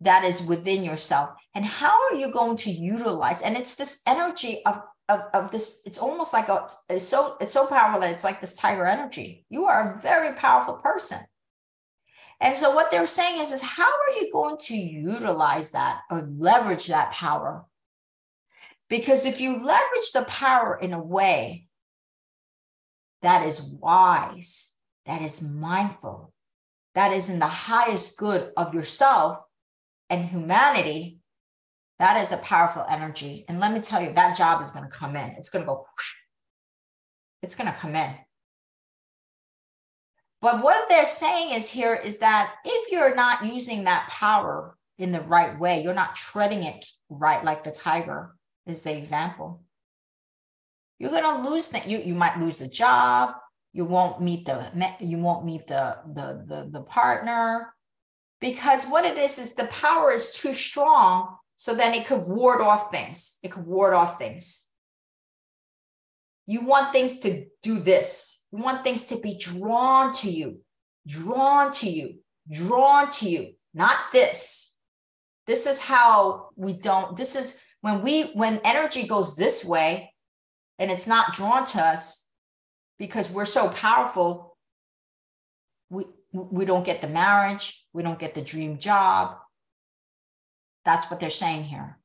that is within yourself. And how are you going to utilize? And it's this energy of, of, of this, it's almost like a it's so it's so powerful that it's like this tiger energy. You are a very powerful person. And so what they're saying is, is how are you going to utilize that or leverage that power because if you leverage the power in a way that is wise, that is mindful, that is in the highest good of yourself and humanity, that is a powerful energy. And let me tell you, that job is going to come in. It's going to go, it's going to come in. But what they're saying is here is that if you're not using that power in the right way, you're not treading it right like the tiger, is the example. You're gonna lose that. You you might lose the job. You won't meet the you won't meet the the the, the partner because what it is is the power is too strong. So then it could ward off things. It could ward off things. You want things to do this. You want things to be drawn to you, drawn to you, drawn to you, not this. This is how we don't, this is when we when energy goes this way and it's not drawn to us because we're so powerful we we don't get the marriage we don't get the dream job. That's what they're saying here.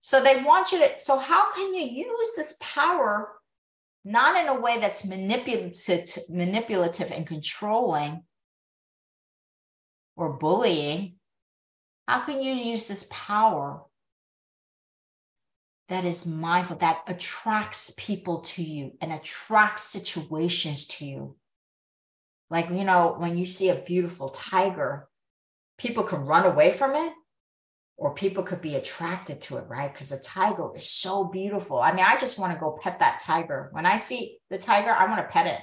So they want you to so how can you use this power not in a way that's manipulative manipulative and controlling or bullying? How can you use this power that is mindful, that attracts people to you and attracts situations to you. Like, you know, when you see a beautiful tiger, people can run away from it or people could be attracted to it, right? Because the tiger is so beautiful. I mean, I just want to go pet that tiger. When I see the tiger, I want to pet it.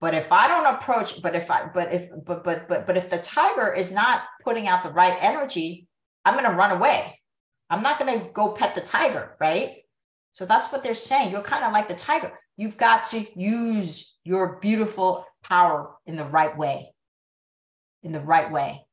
But if I don't approach, but if I, but if, but, but, but, but if the tiger is not putting out the right energy, I'm going to run away I'm not going to go pet the tiger, right? So that's what they're saying. You're kind of like the tiger. You've got to use your beautiful power in the right way. in the right way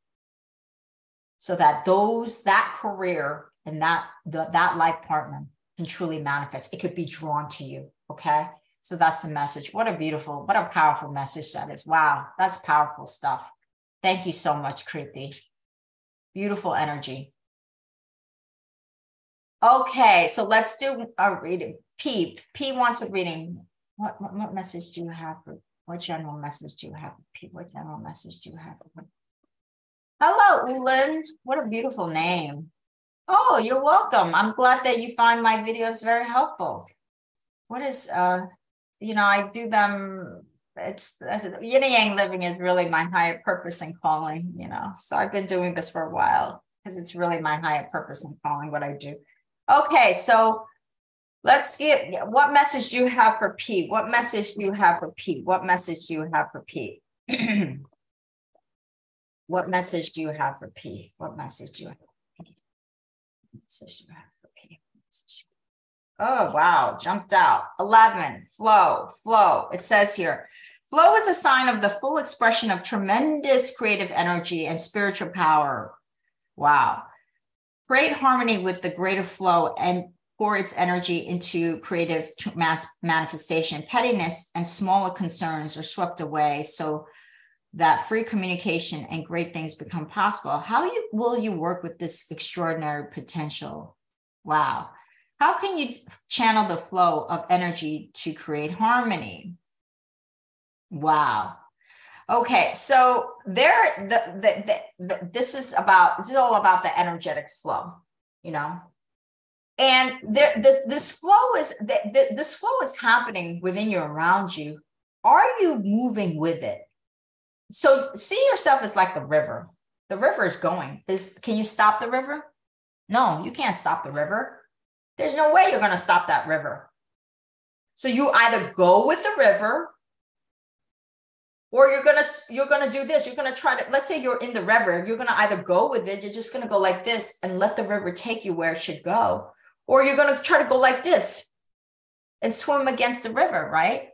so that those that career and that the, that life partner can truly manifest it could be drawn to you okay so that's the message what a beautiful what a powerful message that is wow that's powerful stuff thank you so much Kriti. beautiful energy okay so let's do a reading p p wants a reading what, what, what message do you have for what general message do you have p what general message do you have Hello, Ulan. What a beautiful name. Oh, you're welcome. I'm glad that you find my videos very helpful. What is, uh, you know, I do them. It's yin yang living is really my higher purpose and calling, you know. So I've been doing this for a while because it's really my higher purpose and calling what I do. Okay, so let's get what message do you have for P? What message do you have for P? What message do you have for P? <clears throat> What message do you have for P? What message do you have message you have for P? Oh, wow, jumped out. 11, flow, flow. It says here, flow is a sign of the full expression of tremendous creative energy and spiritual power. Wow. Create harmony with the greater flow and pour its energy into creative mass manifestation. Pettiness and smaller concerns are swept away. So that free communication and great things become possible. How you, will you work with this extraordinary potential? Wow. How can you channel the flow of energy to create harmony? Wow. Okay, so there, the, the, the, the, this is about this is all about the energetic flow, you know, and this, this flow is this flow is happening within you, around you. Are you moving with it? so see yourself as like the river. The river is going. Is can you stop the river? No, you can't stop the river. There's no way you're going to stop that river. So you either go with the river or you're to you're to do this. You're to try to let's say you're in the river, you're to either go with it, you're just to go like this and let the river take you where it should go, or you're to try to go like this and swim against the river, right?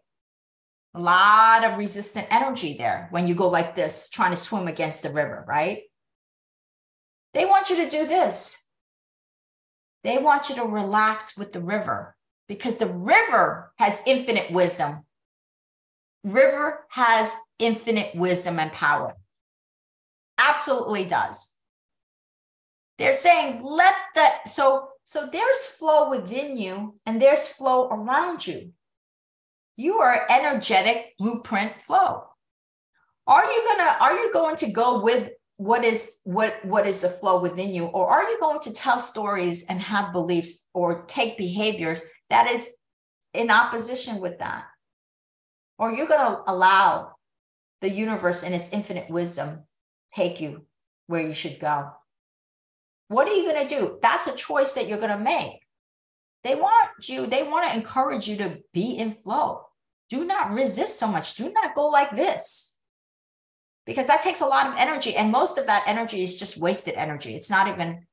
a lot of resistant energy there when you go like this, trying to swim against the river, right? They want you to do this. They want you to relax with the river because the river has infinite wisdom. River has infinite wisdom and power. Absolutely does. They're saying, let that, so, so there's flow within you and there's flow around you you are energetic blueprint flow are you gonna are you going to go with what is what what is the flow within you or are you going to tell stories and have beliefs or take behaviors that is in opposition with that or you're going to allow the universe and its infinite wisdom take you where you should go what are you going to do that's a choice that you're going to make they want you they want to encourage you to be in flow do not resist so much. Do not go like this because that takes a lot of energy. And most of that energy is just wasted energy. It's not even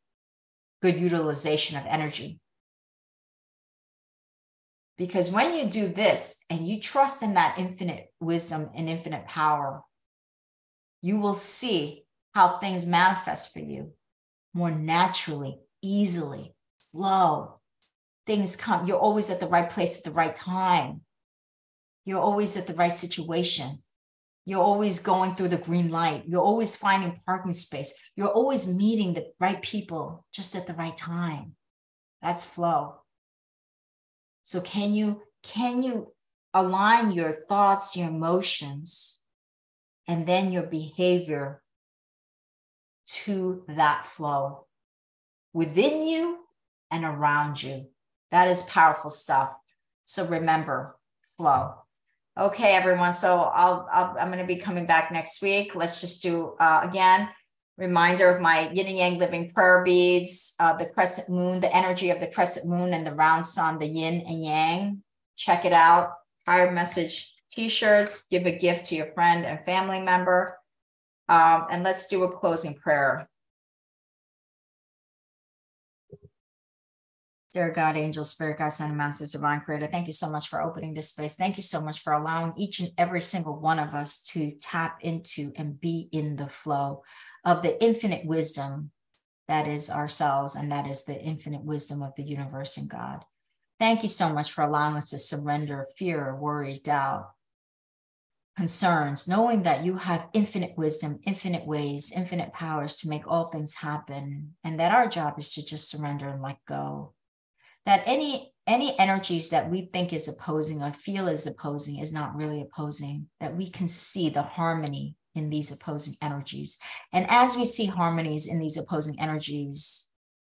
good utilization of energy. Because when you do this and you trust in that infinite wisdom and infinite power, you will see how things manifest for you more naturally, easily, flow. Things come, you're always at the right place at the right time. You're always at the right situation. You're always going through the green light. You're always finding parking space. You're always meeting the right people just at the right time. That's flow. So can you can you align your thoughts, your emotions, and then your behavior to that flow within you and around you? That is powerful stuff. So remember, flow. Okay, everyone. So I'll, i am going to be coming back next week. Let's just do uh, again reminder of my yin and yang living prayer beads, uh, the crescent moon, the energy of the crescent moon and the round sun, the yin and yang. Check it out. Higher message t-shirts. Give a gift to your friend and family member. Um, and let's do a closing prayer. Dear God, angel, spirit, God, son, and masters, divine creator, thank you so much for opening this space. Thank you so much for allowing each and every single one of us to tap into and be in the flow of the infinite wisdom that is ourselves and that is the infinite wisdom of the universe and God. Thank you so much for allowing us to surrender fear, worries, doubt, concerns, knowing that you have infinite wisdom, infinite ways, infinite powers to make all things happen, and that our job is to just surrender and let go that any any energies that we think is opposing or feel is opposing is not really opposing that we can see the harmony in these opposing energies. And as we see harmonies in these opposing energies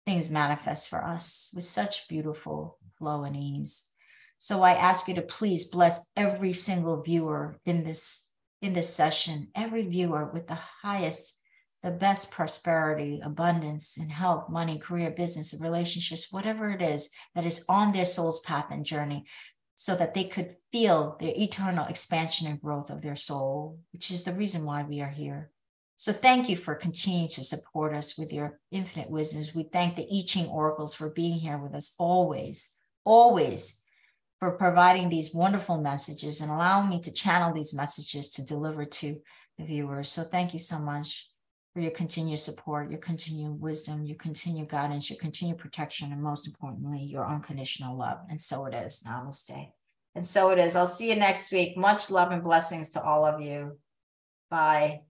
things manifest for us with such beautiful flow and ease. So i ask you to please bless every single viewer in this in this session every viewer with the highest the best prosperity, abundance, and health, money, career, business, relationships, whatever it is that is on their soul's path and journey, so that they could feel the eternal expansion and growth of their soul, which is the reason why we are here. So thank you for continuing to support us with your infinite wisdoms. We thank the I Ching oracles for being here with us always, always for providing these wonderful messages and allowing me to channel these messages to deliver to the viewers. So thank you so much for your continued support, your continued wisdom, your continued guidance, your continued protection, and most importantly, your unconditional love. And so it is. Namaste. And so it is. I'll see you next week. Much love and blessings to all of you. Bye.